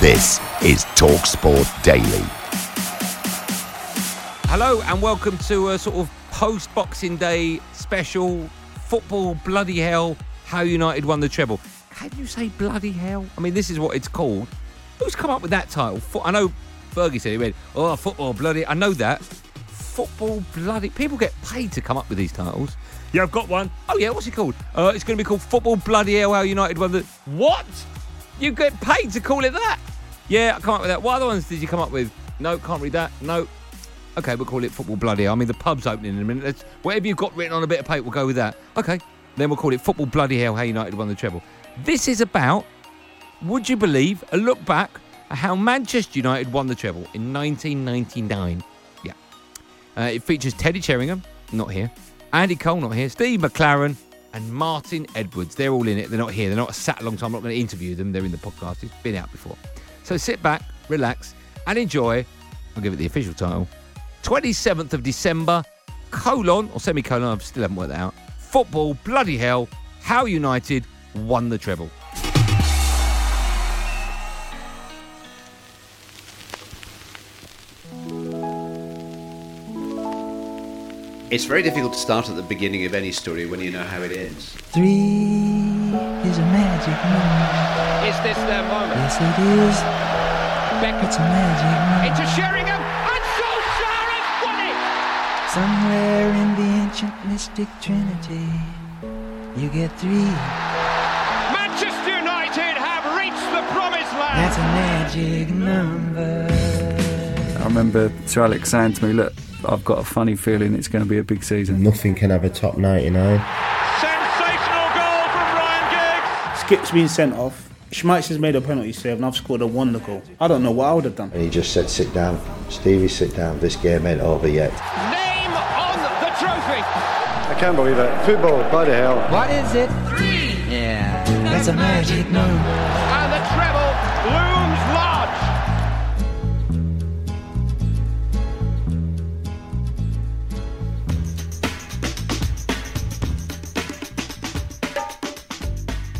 This is TalkSport Daily. Hello and welcome to a sort of post Boxing Day special football bloody hell. How United won the treble. Can you say bloody hell? I mean, this is what it's called. Who's come up with that title? Fo- I know Fergie said he went, oh, football bloody. I know that. Football bloody. People get paid to come up with these titles. Yeah, I've got one. Oh, yeah, what's it called? Uh, it's going to be called Football Bloody Hell How United won the. What? You get paid to call it that? Yeah, I come up with that. What other ones did you come up with? No, can't read that. No. Okay, we'll call it Football Bloody. I mean, the pub's opening in a minute. Let's, whatever you've got written on a bit of paper, we'll go with that. Okay. Then we'll call it Football Bloody Hell How United won the treble. This is about, would you believe, a look back at how Manchester United won the treble in 1999. Yeah. Uh, it features Teddy Sheringham, not here, Andy Cole, not here, Steve McClaren, and Martin Edwards. They're all in it. They're not here. They're not sat a long time. I'm not going to interview them. They're in the podcast. It's been out before. So sit back, relax, and enjoy. I'll give it the official title 27th of December, colon, or semicolon, I still haven't worked that out. Football, bloody hell, how United won the treble. It's very difficult to start at the beginning of any story when you know how it ends. Three is a magic number. Is this their moment? Yes, it is. Beckham It's a magic number. into Sheringham and Solskjaer has won it! Somewhere in the ancient mystic trinity, you get three. Manchester United have reached the promised land. That's a magic number. I remember Sir Alex saying to me, "Look, I've got a funny feeling it's going to be a big season." Nothing can have a top 99. Sensational goal from Ryan Giggs. Skip's been sent off. Schmeichel has made a penalty save and I've scored a wonder goal. I don't know what I would have done. And he just said, sit down. Stevie, sit down. This game ain't over yet. Name on the trophy. I can't believe it. Football, bloody hell. What is it? Three. Yeah, that's a magic number.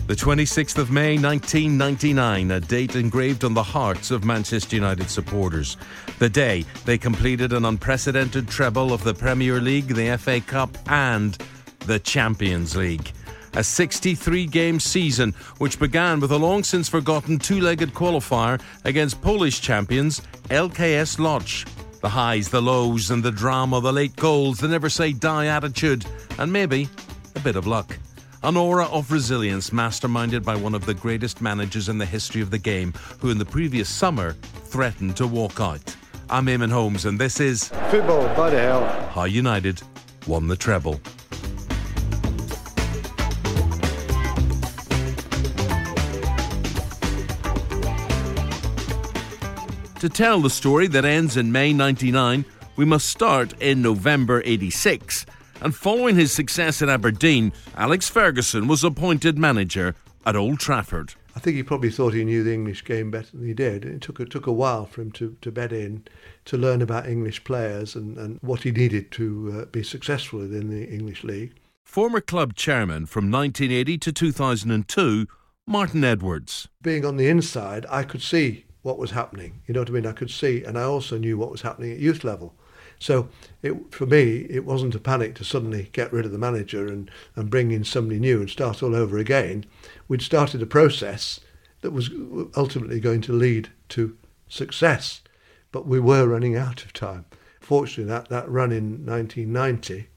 The 26th of May 1999, a date engraved on the hearts of Manchester United supporters. The day they completed an unprecedented treble of the Premier League, the FA Cup, and the Champions League. A 63 game season, which began with a long since forgotten two legged qualifier against Polish champions LKS Lodz. The highs, the lows, and the drama, the late goals, the never say die attitude, and maybe a bit of luck. An aura of resilience masterminded by one of the greatest managers in the history of the game, who in the previous summer threatened to walk out. I'm Eamonn Holmes, and this is Football, bloody hell. How United won the treble. To tell the story that ends in May 99, we must start in November 86. And following his success at Aberdeen, Alex Ferguson was appointed manager at Old Trafford. I think he probably thought he knew the English game better than he did. It took it took a while for him to, to bed in, to learn about English players and, and what he needed to uh, be successful in the English league. Former club chairman from 1980 to 2002, Martin Edwards. Being on the inside, I could see what was happening. You know what I mean? I could see, and I also knew what was happening at youth level. So it, for me, it wasn't a panic to suddenly get rid of the manager and, and bring in somebody new and start all over again. We'd started a process that was ultimately going to lead to success. But we were running out of time. Fortunately, that, that run in 1990,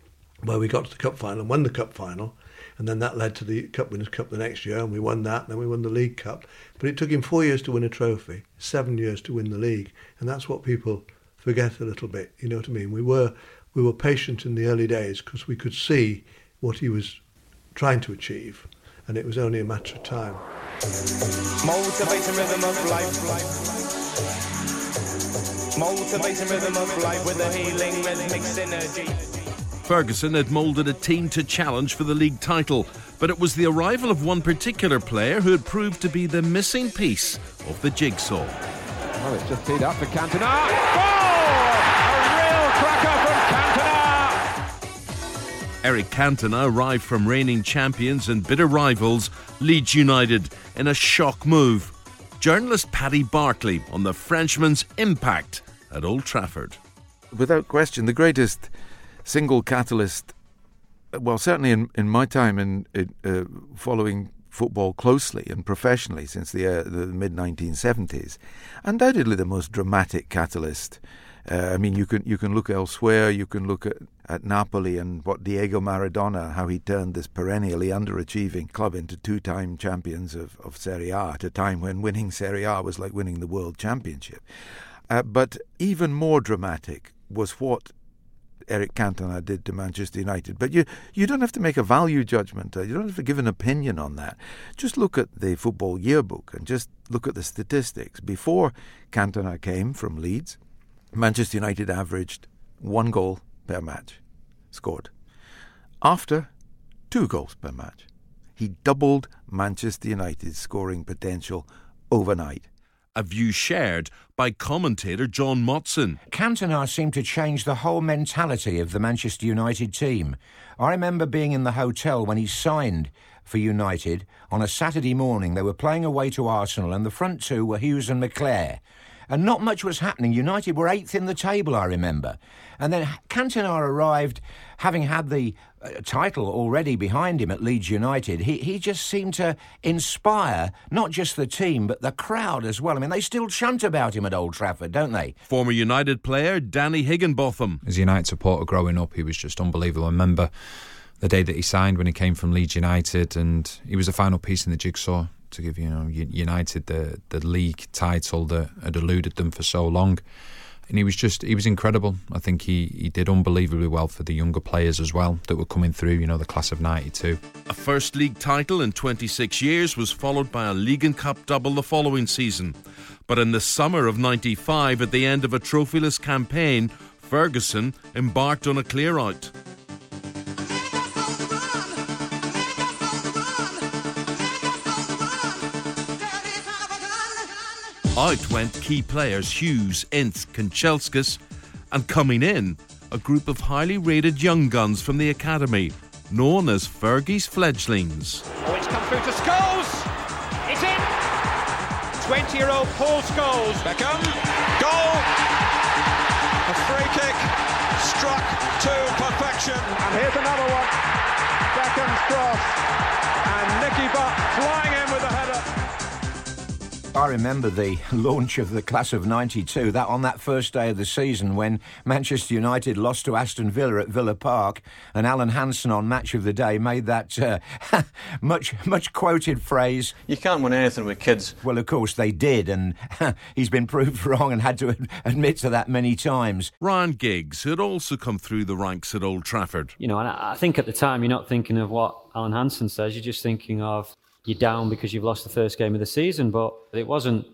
where we got to the cup final and won the cup final, and then that led to the Cup Winners' Cup the next year, and we won that, and then we won the League Cup. But it took him four years to win a trophy, seven years to win the league, and that's what people forget a little bit. You know what I mean? We were we were patient in the early days because we could see what he was trying to achieve, and it was only a matter of time. Motivating rhythm of life. Motivating rhythm of life with a healing rhythmic synergy. Ferguson had moulded a team to challenge for the league title, but it was the arrival of one particular player who had proved to be the missing piece of the jigsaw. Well, it's just teed up for Cantona. Ah! Eric Cantona arrived from reigning champions and bitter rivals Leeds United in a shock move. Journalist Paddy Barclay on the Frenchman's impact at Old Trafford. Without question, the greatest single catalyst. Well, certainly in, in my time in, in uh, following football closely and professionally since the, uh, the mid 1970s, undoubtedly the most dramatic catalyst. Uh, I mean, you can you can look elsewhere. You can look at, at Napoli and what Diego Maradona, how he turned this perennially underachieving club into two-time champions of, of Serie A at a time when winning Serie A was like winning the world championship. Uh, but even more dramatic was what Eric Cantona did to Manchester United. But you, you don't have to make a value judgment. You don't have to give an opinion on that. Just look at the football yearbook and just look at the statistics. Before Cantona came from Leeds, Manchester United averaged one goal per match scored. After, two goals per match. He doubled Manchester United's scoring potential overnight a view shared by commentator John Motson. Cantona seemed to change the whole mentality of the Manchester United team. I remember being in the hotel when he signed for United on a Saturday morning. They were playing away to Arsenal, and the front two were Hughes and McClair and not much was happening. United were eighth in the table, I remember. And then Cantona arrived, having had the uh, title already behind him at Leeds United. He, he just seemed to inspire not just the team, but the crowd as well. I mean, they still chant about him at Old Trafford, don't they? Former United player Danny Higginbotham. As a United supporter growing up, he was just unbelievable. I remember the day that he signed when he came from Leeds United, and he was the final piece in the jigsaw to give you know United the the league title that had eluded them for so long. And he was just he was incredible. I think he, he did unbelievably well for the younger players as well that were coming through, you know, the class of ninety two. A first league title in twenty six years was followed by a League and Cup double the following season. But in the summer of ninety five, at the end of a trophyless campaign, Ferguson embarked on a clear out. Out went key players Hughes, Ince, Kanchelskis, and coming in, a group of highly rated young guns from the academy, known as Fergie's Fledglings. Oh, it's come through to Scholes! It's in! 20 year old Paul Scholes. Beckham. Goal! A free kick struck to perfection. And here's another one. Beckham's cross. And Nicky Butt I remember the launch of the class of 92, that on that first day of the season when Manchester United lost to Aston Villa at Villa Park and Alan Hansen on Match of the Day made that uh, much much quoted phrase, You can't win anything with kids. Well, of course they did and he's been proved wrong and had to admit to that many times. Ryan Giggs had also come through the ranks at Old Trafford. You know, and I think at the time you're not thinking of what Alan Hansen says, you're just thinking of you're down because you've lost the first game of the season. But it wasn't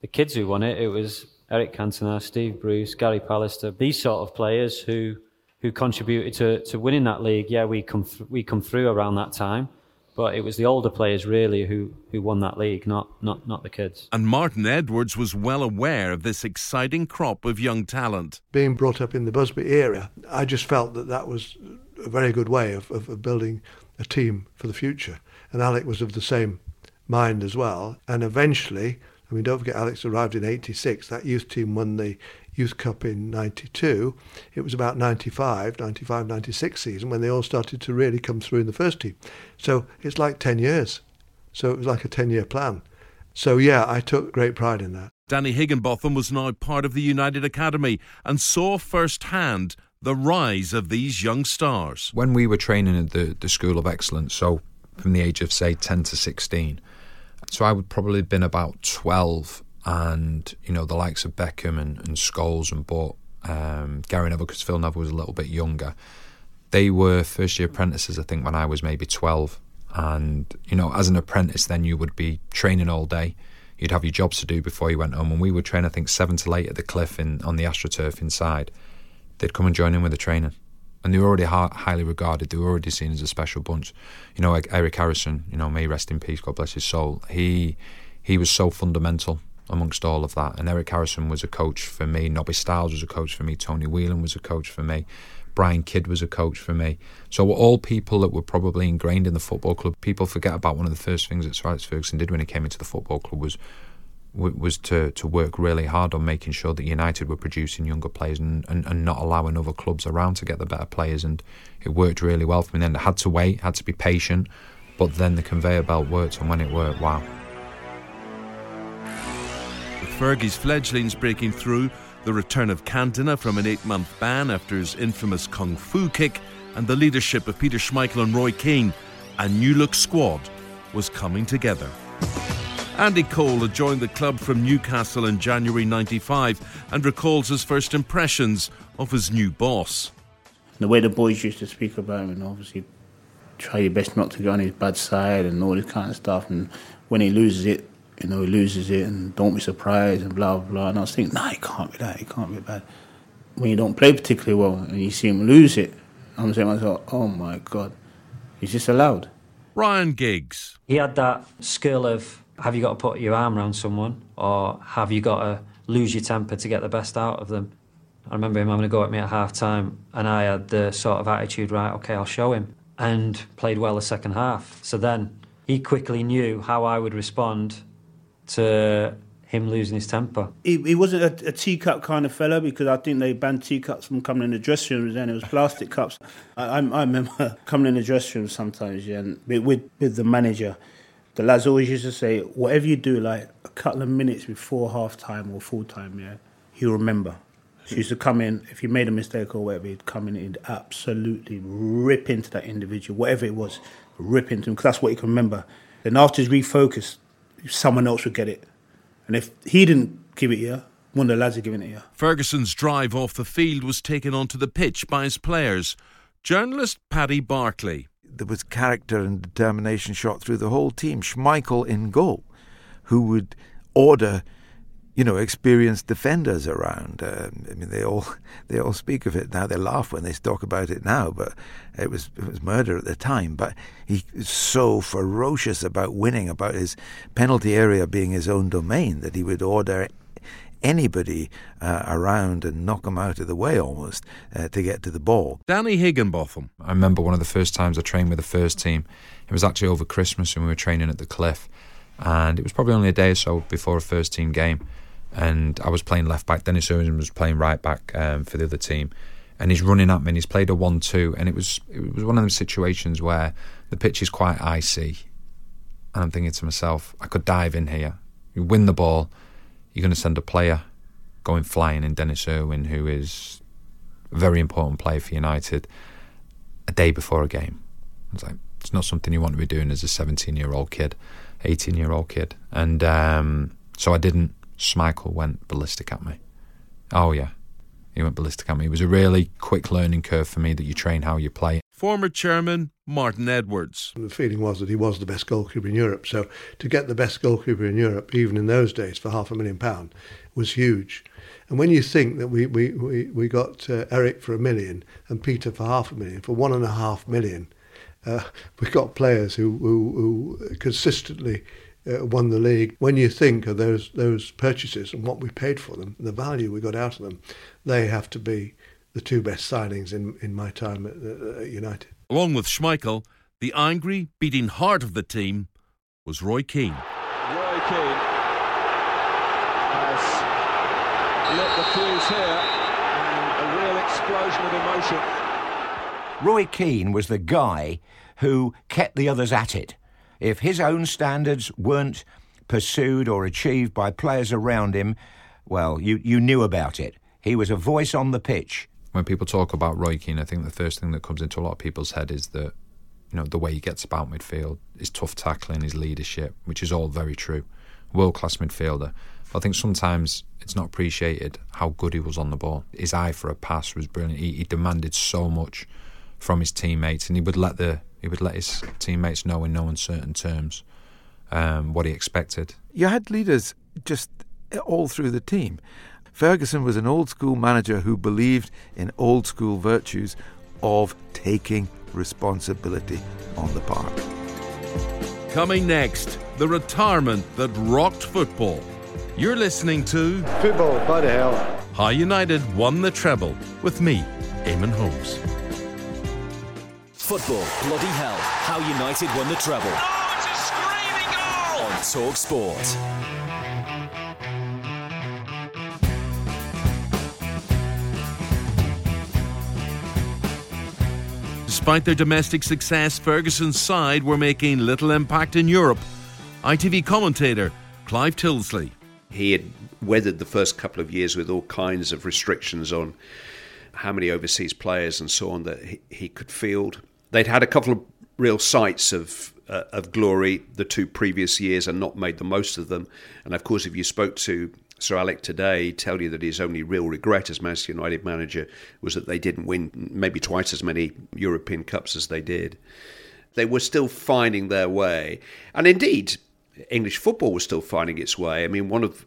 the kids who won it. It was Eric Cantona, Steve Bruce, Gary Pallister, these sort of players who who contributed to, to winning that league. Yeah, we come th- we come through around that time, but it was the older players really who, who won that league, not not not the kids. And Martin Edwards was well aware of this exciting crop of young talent. Being brought up in the Busby area, I just felt that that was a very good way of, of, of building a team for the future and Alec was of the same mind as well. And eventually, I mean, don't forget, Alex arrived in 86. That youth team won the Youth Cup in 92. It was about 95, 95, 96 season when they all started to really come through in the first team. So it's like 10 years. So it was like a 10 year plan. So, yeah, I took great pride in that. Danny Higginbotham was now part of the United Academy and saw firsthand the rise of these young stars. When we were training at the, the School of Excellence, so from the age of, say, 10 to 16, so I would probably have been about 12, and, you know, the likes of Beckham and, and Scholes and Butt, um, Gary Neville, because Phil Neville was a little bit younger, they were first year apprentices, I think, when I was maybe 12. And, you know, as an apprentice, then you would be training all day. You'd have your jobs to do before you went home. And we would train, I think, seven to eight at the cliff in, on the AstroTurf inside. They'd come and join in with the training. And they were already highly regarded. They were already seen as a special bunch. You know, like Eric Harrison, you know, may rest in peace, God bless his soul. He, he was so fundamental amongst all of that. And Eric Harrison was a coach for me. Nobby Stiles was a coach for me. Tony Whelan was a coach for me. Brian Kidd was a coach for me. So all people that were probably ingrained in the football club. People forget about one of the first things that Sir Alex Ferguson did when he came into the football club was was to, to work really hard on making sure that United were producing younger players and, and, and not allowing other clubs around to get the better players. And it worked really well for me. Then I had to wait, had to be patient, but then the conveyor belt worked, and when it worked, wow. With Fergie's fledglings breaking through, the return of Cantona from an eight month ban after his infamous kung fu kick, and the leadership of Peter Schmeichel and Roy Keane, a new look squad was coming together. Andy Cole had joined the club from Newcastle in January 95 and recalls his first impressions of his new boss. The way the boys used to speak about him, and obviously try your best not to go on his bad side and all this kind of stuff. And when he loses it, you know, he loses it and don't be surprised and blah, blah, blah. And I was thinking, nah, it can't be that, it can't be bad. When you don't play particularly well and you see him lose it, I'm saying to myself, oh my God, he's just allowed. Ryan Giggs. He had that skill of have you got to put your arm around someone or have you got to lose your temper to get the best out of them? I remember him having a go at me at half time, and I had the sort of attitude, right, okay, I'll show him, and played well the second half. So then he quickly knew how I would respond to him losing his temper. He, he wasn't a, a teacup kind of fella because I think they banned teacups from coming in the dressing rooms. Then it was plastic cups. I, I, I remember coming in the dressing room sometimes, yeah, and with with the manager. The lads always used to say, whatever you do, like a couple of minutes before half time or full time, yeah, he'll remember. He used to come in, if he made a mistake or whatever, he'd come in and absolutely rip into that individual, whatever it was, rip into him, because that's what he can remember. Then after he's refocused, someone else would get it. And if he didn't give it you, one of the lads are giving it you. Ferguson's drive off the field was taken onto the pitch by his players. Journalist Paddy Barclay. There was character and determination shot through the whole team. Schmeichel in goal, who would order, you know, experienced defenders around. Um, I mean, they all they all speak of it now. They laugh when they talk about it now, but it was it was murder at the time. But he was so ferocious about winning, about his penalty area being his own domain, that he would order anybody uh, around and knock them out of the way almost uh, to get to the ball. Danny Higginbotham. I remember one of the first times I trained with the first team. It was actually over Christmas when we were training at the Cliff. And it was probably only a day or so before a first team game. And I was playing left back. Denis Irwin was playing right back um, for the other team. And he's running at me and he's played a 1 2. And it was, it was one of those situations where the pitch is quite icy. And I'm thinking to myself, I could dive in here. You win the ball you're going to send a player going flying in Denis Irwin, who is a very important player for United, a day before a game. It's like it's not something you want to be doing as a 17 year old kid, 18 year old kid. And um, so I didn't. Schmeichel went ballistic at me. Oh, yeah. He went ballistic at me. It was a really quick learning curve for me that you train how you play. Former chairman Martin Edwards. The feeling was that he was the best goalkeeper in Europe. So to get the best goalkeeper in Europe, even in those days, for half a million pound, was huge. And when you think that we, we, we, we got uh, Eric for a million and Peter for half a million, for one and a half million, uh, we got players who, who, who consistently uh, won the league. When you think of those those purchases and what we paid for them, the value we got out of them, they have to be the two best signings in, in my time at, at United. Along with Schmeichel, the angry, beating heart of the team was Roy Keane. Roy Keane has lit the fuse here and a real explosion of emotion. Roy Keane was the guy who kept the others at it. If his own standards weren't pursued or achieved by players around him, well, you, you knew about it. He was a voice on the pitch. When people talk about Roy Keane, I think the first thing that comes into a lot of people's head is that you know the way he gets about midfield, his tough tackling, his leadership, which is all very true. World class midfielder. I think sometimes it's not appreciated how good he was on the ball. His eye for a pass was brilliant. He, he demanded so much from his teammates, and he would let the he would let his teammates know in no uncertain terms um, what he expected. You had leaders just all through the team. Ferguson was an old school manager who believed in old school virtues of taking responsibility on the park. Coming next, the retirement that rocked football. You're listening to Football, bloody hell. How United won the treble with me, Eamonn Holmes. Football, bloody hell. How United won the treble. Oh, it's a screaming goal! On Talk Sport. Despite their domestic success, Ferguson's side were making little impact in Europe. ITV commentator Clive Tyldesley. He had weathered the first couple of years with all kinds of restrictions on how many overseas players and so on that he, could field. They'd had a couple of real sights of uh, of glory the two previous years and not made the most of them. And of course, if you spoke to Sir Alec today, tell you that his only real regret as Manchester United manager was that they didn't win maybe twice as many European Cups as they did. They were still finding their way, and indeed, English football was still finding its way. I mean, one of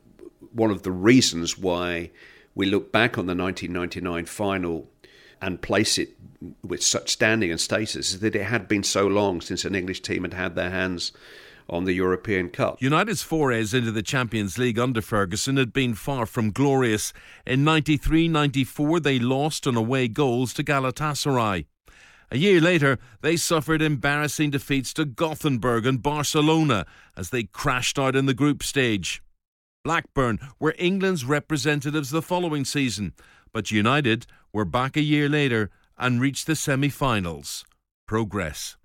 one of the reasons why we look back on the 1999 final and place it with such standing and status is that it had been so long since an English team had had their hands on the European Cup. United's forays into the Champions League under Ferguson had been far from glorious. In 93 94, they lost on away goals to Galatasaray. A year later, they suffered embarrassing defeats to Gothenburg and Barcelona as they crashed out in the group stage. Blackburn were England's representatives the following season, but United were back a year later and reached the semi finals. Progress.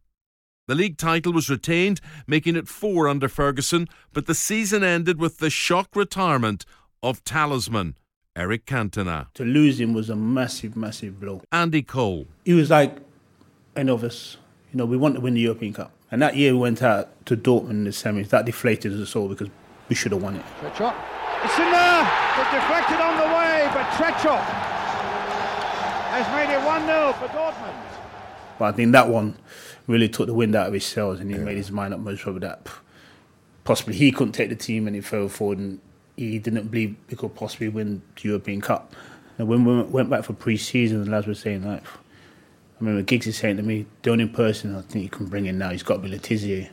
The league title was retained, making it four under Ferguson, but the season ended with the shock retirement of talisman Eric Cantona. To lose him was a massive, massive blow. Andy Cole. He was like any of us. You know, we want to win the European Cup. And that year we went out to Dortmund in the semis. That deflated us all because we should have won it. Tretschok. It's in there. It's deflected on the way, but Tretschok has made it 1-0 for Dortmund. But I think that one really took the wind out of his sails and he yeah. made his mind up most probably that possibly he couldn't take the team and any further forward and he didn't believe he could possibly win the European Cup. And when we went back for pre-season, the lads were saying like, I remember Giggs is saying to me, the only person I think you can bring in now, he's got to be Le Tissier.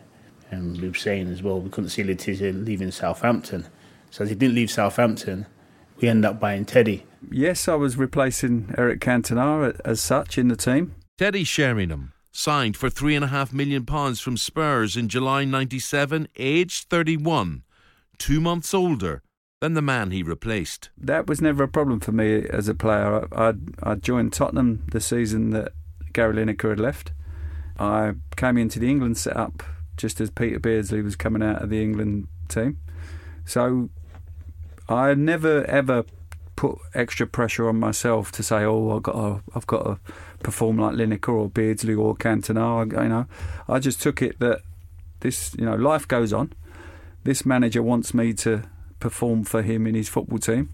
And we were saying as well, we couldn't see Le Tissier leaving Southampton. So as he didn't leave Southampton, we ended up buying Teddy. Yes, I was replacing Eric Cantona as such in the team. Teddy Sheringham signed for three and a half million pounds from Spurs in July '97, aged 31, two months older than the man he replaced. That was never a problem for me as a player. I I joined Tottenham the season that Gary Lineker had left. I came into the England setup just as Peter Beardsley was coming out of the England team. So I never ever put extra pressure on myself to say, "Oh, I've got to, I've got to perform like Lineker or Beardsley or Cantona." You know, I just took it that this, you know, life goes on. This manager wants me to perform for him in his football team,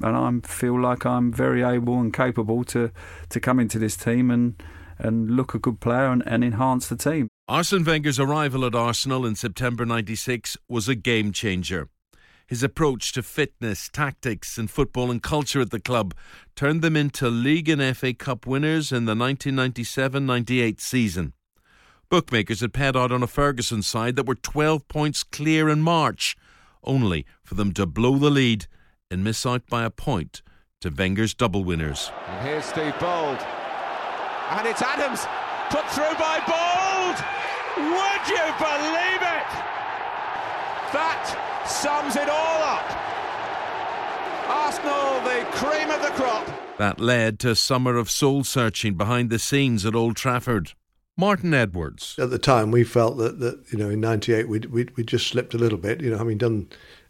and I feel like I'm very able and capable to to come into this team and and look a good player and, and enhance the team. Arsene Wenger's arrival at Arsenal in September '96 was a game changer. His approach to fitness, tactics, and football and culture at the club turned them into League and FA Cup winners in the 1997 98 season. Bookmakers had paid out on a Ferguson side that were 12 points clear in March, only for them to blow the lead and miss out by a point to Wenger's double winners. And here's Steve Bould. And it's Adams, put through by Bould! Would you believe it? That sums it all up. Arsenal, the cream of the crop. That led to a summer of soul searching behind the scenes at Old Trafford. Martin Edwards. At the time, we felt that, that you know, in '98, we'd, we'd, we'd just slipped a little bit, you know, having done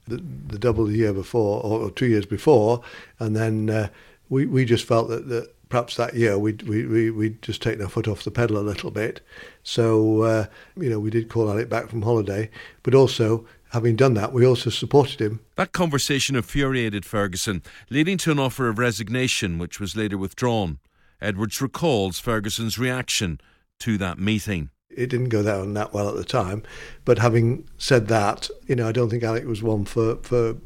the, the double the year before or, or two years before. And then uh, we, we just felt that, that perhaps that year we'd, we, we, we'd just taken our foot off the pedal a little bit. So, uh, you know, we did call Alec back from holiday, but also having done that, we also supported him. That conversation infuriated Ferguson, leading to an offer of resignation, which was later withdrawn. Edwards recalls Ferguson's reaction to that meeting. It didn't go down that well at the time, but having said that, you know, I don't think Alec was one for for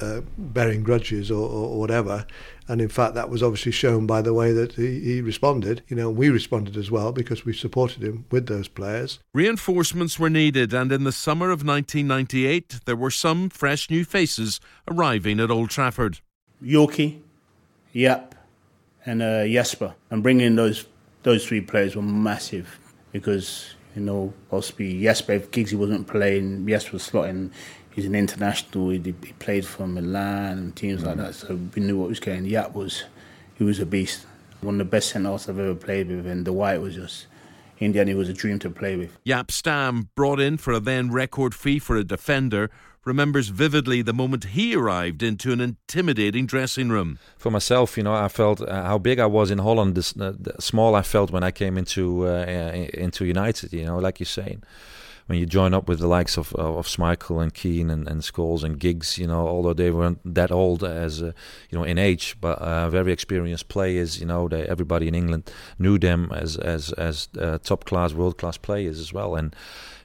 uh, bearing grudges or, or, whatever. And in fact, that was obviously shown by the way that he, he responded. You know, we responded as well because we supported him with those players. Reinforcements were needed, and in the summer of 1998, there were some fresh new faces arriving at Old Trafford. Yorkie, Jaap, and uh, Jesper. And bringing in those those three players were massive because you know possibly Jesper if Giggsy wasn't playing, Jesper was slotting he's an international. He, he played for Milan and teams mm. like that, so we knew what was going. Jaap was he was a beast, one of the best centre-halves I've ever played with, and the White was just. In the end, it was a dream to play with. Jaap Stam, brought in for a then record fee for a defender, remembers vividly the moment he arrived into an intimidating dressing room. For myself, you know, I felt uh, how big I was in Holland, this, uh, small I felt when I came into uh, into United. You know, like you're saying when you join up with the likes of of Schmeichel and Keane and, and Scholes and Giggs, you know, although they weren't that old as uh, you know in age, but uh, very experienced players. You know, they, everybody in England knew them as as as uh, top class, world class players as well, and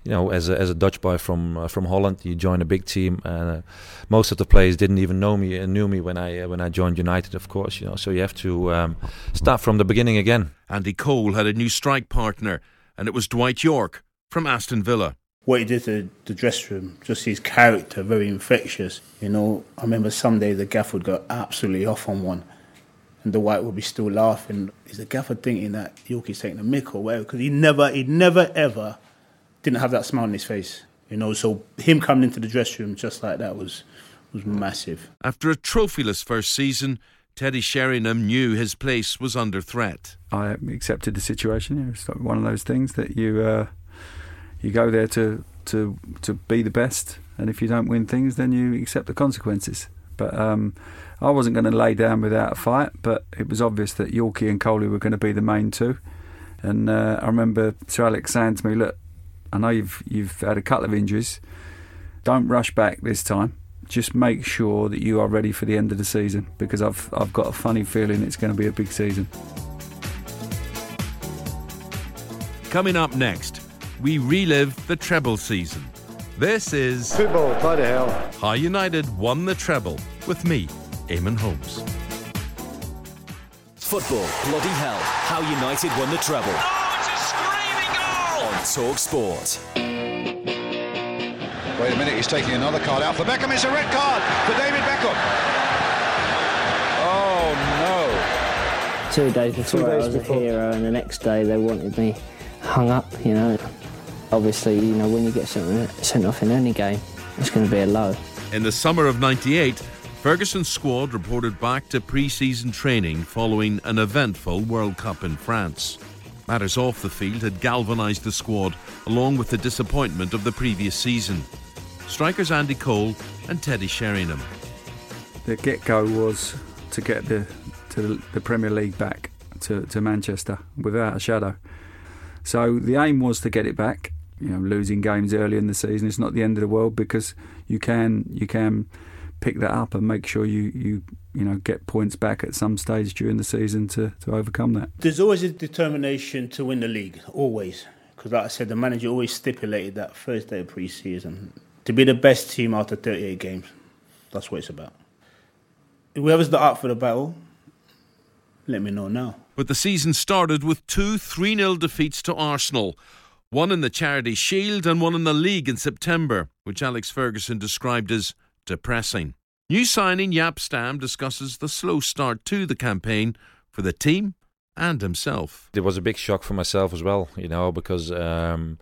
you know, as a, as a Dutch boy from uh, from Holland, you join a big team. Uh, most of the players didn't even know me and knew me when I uh, when I joined United, of course. You know, so you have to um, start from the beginning again. Andy Cole had a new strike partner, and it was Dwight Yorke from Aston Villa. What he did to the dressing room, just his character, very infectious. You know, I remember someday the gaff would go absolutely off on one, and the white would be still laughing. Is the gaffer thinking that Yorkie's taking a mick or whatever? Because he never, he never ever didn't have that smile on his face. You know, so him coming into the dressing room just like that was was massive. After a trophyless first season, Teddy Sheringham knew his place was under threat. I accepted the situation. It's like one of those things that you uh, you go there to to to be the best, and if you don't win things, then you accept the consequences. But um, I wasn't going to lay down without a fight, but it was obvious that Yorkie and Coley were going to be the main two. And uh, I remember Sir Alex saying to me, "Look, I know you've you've had a couple of injuries. Don't rush back this time. Just make sure that you are ready for the end of the season because I've I've got a funny feeling it's going to be a big season." Coming up next we relive the treble season. This is Football, bloody hell. How United won the treble with me, Eamonn Holmes. Football, bloody hell. How United won the treble. Oh, it's a screaming goal! On Talk Sport. Wait a minute, he's taking another card out for Beckham. It's a red card for David Beckham. Oh no. Two days before Two days I was before. a hero, and the next day they wanted me hung up, you know. Obviously, you know, when you get sent, sent off in any game, it's going to be a low. In the summer of 98, Ferguson's squad reported back to pre season training following an eventful World Cup in France. Matters off the field had galvanised the squad, along with the disappointment of the previous season. Strikers Andy Cole and Teddy Sheringham. The get go was to get the to the Premier League back to, to Manchester without a shadow. So the aim was to get it back. You know, losing games early in the season. It's not the end of the world because you can you can pick that up and make sure you you you know get points back at some stage during the season to to overcome that. There's always a determination to win the league, always. Because like I said, the manager always stipulated that first day of pre-season to be the best team after 38 games. That's what it's about. Whoever's the up for the battle, let me know now. But the season started with two 3 0 defeats to Arsenal. One in the Charity Shield and one in the league in September, which Alex Ferguson described as depressing. New signing Jaap Stam discusses the slow start to the campaign for the team and himself. It was a big shock for myself as well, you know, because um,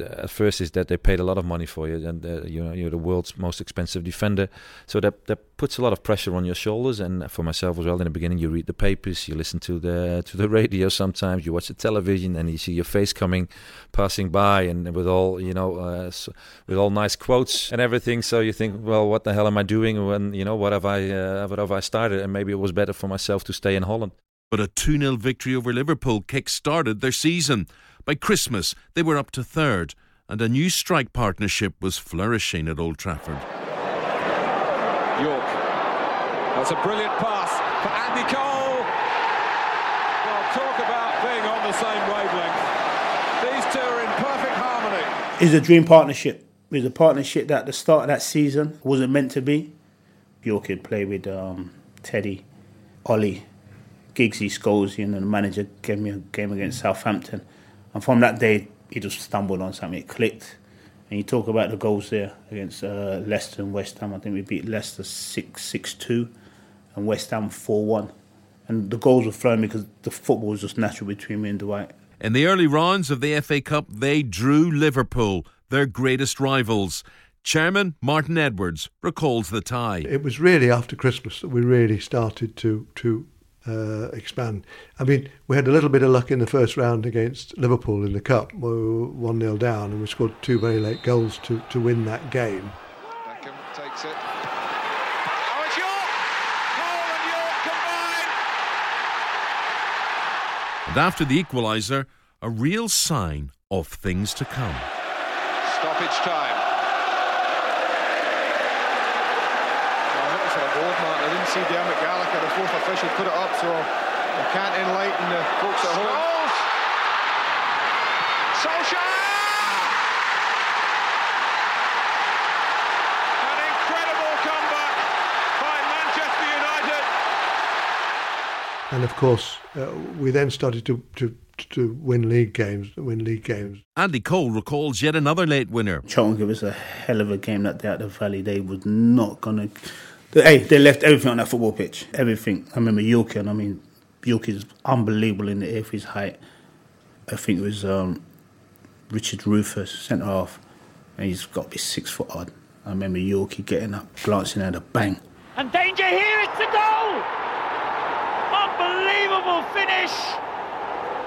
at first is that they paid a lot of money for you, and uh, you know you're the world's most expensive defender. So that that puts a lot of pressure on your shoulders. And for myself as well, in the beginning, you read the papers, you listen to the to the radio. Sometimes you watch the television, and you see your face coming, passing by, and with all you know, uh, so, with all nice quotes and everything. So you think, well, what the hell am I doing? When you know, what have I uh, what have I started? And maybe it was better for myself to stay in Holland. But a 2 0 victory over Liverpool kick started their season. By Christmas, they were up to third, and a new strike partnership was flourishing at Old Trafford. Yorke. That's a brilliant pass for Andy Cole. Well, talk about being on the same wavelength. These two are in perfect harmony. It's a dream partnership. It's a partnership that at the start of that season wasn't meant to be. Yorke had played with um, Teddy, Ollie, Giggsy, Scholesy, and then the manager gave me a game against Southampton. And from that day, he just stumbled on something. It clicked. And you talk about the goals there against uh, Leicester and West Ham. I think we beat Leicester 6 6 2 and West Ham 4 1. And the goals were flowing because the football was just natural between me and Dwight. In the early rounds of the FA Cup, they drew Liverpool, their greatest rivals. Chairman Martin Edwards recalls the tie. It was really after Christmas that we really started to to uh, expand. I mean, we had a little bit of luck in the first round against Liverpool in the cup. We were one 0 down, and we scored two very late goals to to win that game. Beckham takes it. Oh, it's Yorke! Cole and Yorke combined! And after the equaliser, a real sign of things to come. Stoppage time. Well, it was on board, Martin. I didn't see Dermot Gallagher, the fourth official, put it up, so I can't enlighten the folks at home. Scholes! Solskjaer! An incredible comeback by Manchester United. And of course, uh, we then started to, to to win league games, win league games. Andy Cole recalls yet another late winner. Charlton gave us a hell of a game that day at the Valley. They was not gonna. They, hey, they left everything on that football pitch. Everything. I remember Yorkie, and I mean, Yorkie is unbelievable in the air for his height. I think it was um, Richard Rufus, centre half, and he's got to be six foot odd. I remember Yorkie getting up, glancing at a bang. And danger here, it's a goal! Unbelievable finish!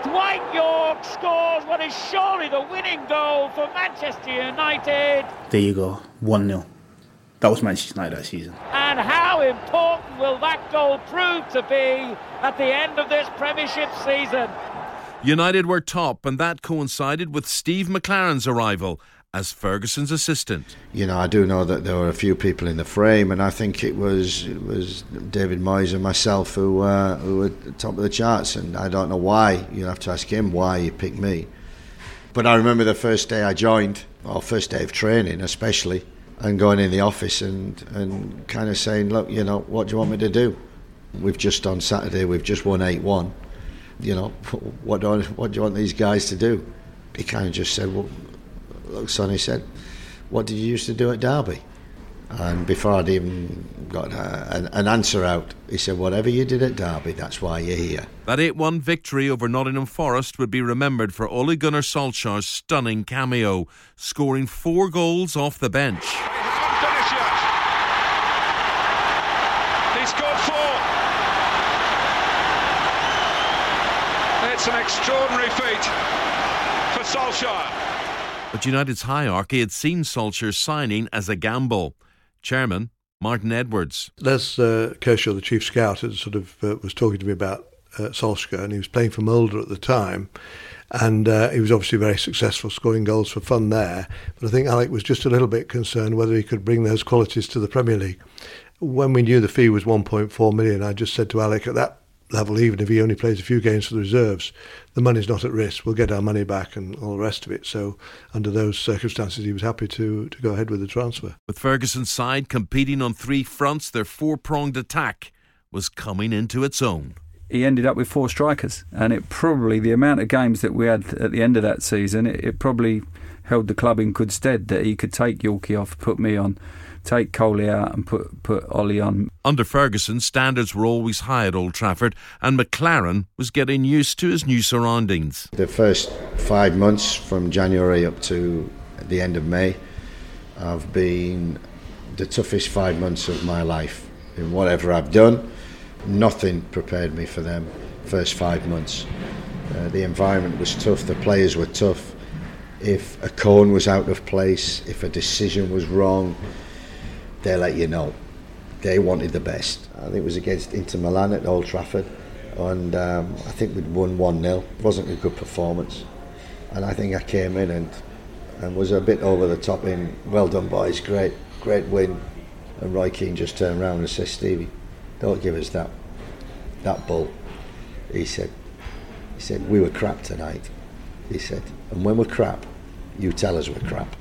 Dwight Yorke scores what is surely the winning goal for Manchester United. There you go, 1 0. That was Manchester United that season. And how important will that goal prove to be at the end of this Premiership season? United were top, and that coincided with Steve McClaren's arrival as Ferguson's assistant. You know, I do know that there were a few people in the frame, and I think it was it was David Moyes and myself who uh, who were top of the charts. And I don't know why. You have to ask him why he picked me. But I remember the first day I joined, or first day of training, especially, and going in the office and and kind of saying, "Look, you know, what do you want me to do? We've just on Saturday, we've just won eight one. You know, what do I, what do you want these guys to do?" He kind of just said, "Well." look, son, he said, what did you used to do at Derby? And before I'd even got a, an, an, answer out, he said, whatever you did at Derby, that's why you're here. That 8 1 victory over Nottingham Forest would be remembered for Ole Gunnar Solskjaer's stunning cameo, scoring four goals off the bench. He scored four. It's an extraordinary feat for Solskjaer. But United's hierarchy had seen Solskjaer's signing as a gamble. Chairman Martin Edwards. Les uh, Kershaw, the chief scout, had sort of uh, was talking to me about uh, Solskjaer, and he was playing for Molde at the time. And uh, he was obviously very successful, scoring goals for fun there. But I think Alec was just a little bit concerned whether he could bring those qualities to the Premier League. When we knew the fee was 1.4 million, I just said to Alec at that level, even if he only plays a few games for the reserves, the money's not at risk. We'll get our money back and all the rest of it. So, under those circumstances, he was happy to, to go ahead with the transfer. With Ferguson's side competing on three fronts, their four pronged attack was coming into its own. He ended up with four strikers, and it probably, the amount of games that we had at the end of that season, it, it probably held the club in good stead that he could take Yorkie off, put me on take Coley out and put put Ollie on. Under Ferguson, standards were always high at Old Trafford, and McClaren was getting used to his new surroundings. The first five months from January up to the end of May have been the toughest five months of my life. In whatever I've done, nothing prepared me for them first five months. Uh, the environment was tough, the players were tough. If a cone was out of place, if a decision was wrong, they let you know. They wanted the best. I think it was against Inter Milan at Old Trafford, and um, I think we'd won 1 0. It wasn't a good performance. And I think I came in and, and was a bit over the top in, well done, boys, great, great win. And Roy Keane just turned around and said, Stevie, don't give us that, that bull. He said, he said, we were crap tonight. He said, and when we're crap, you tell us we're crap.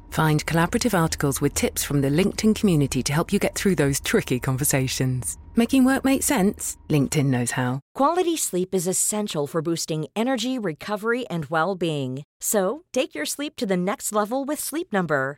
Find collaborative articles with tips from the LinkedIn community to help you get through those tricky conversations. Making work make sense? LinkedIn knows how. Quality sleep is essential for boosting energy, recovery, and well being. So, take your sleep to the next level with Sleep Number.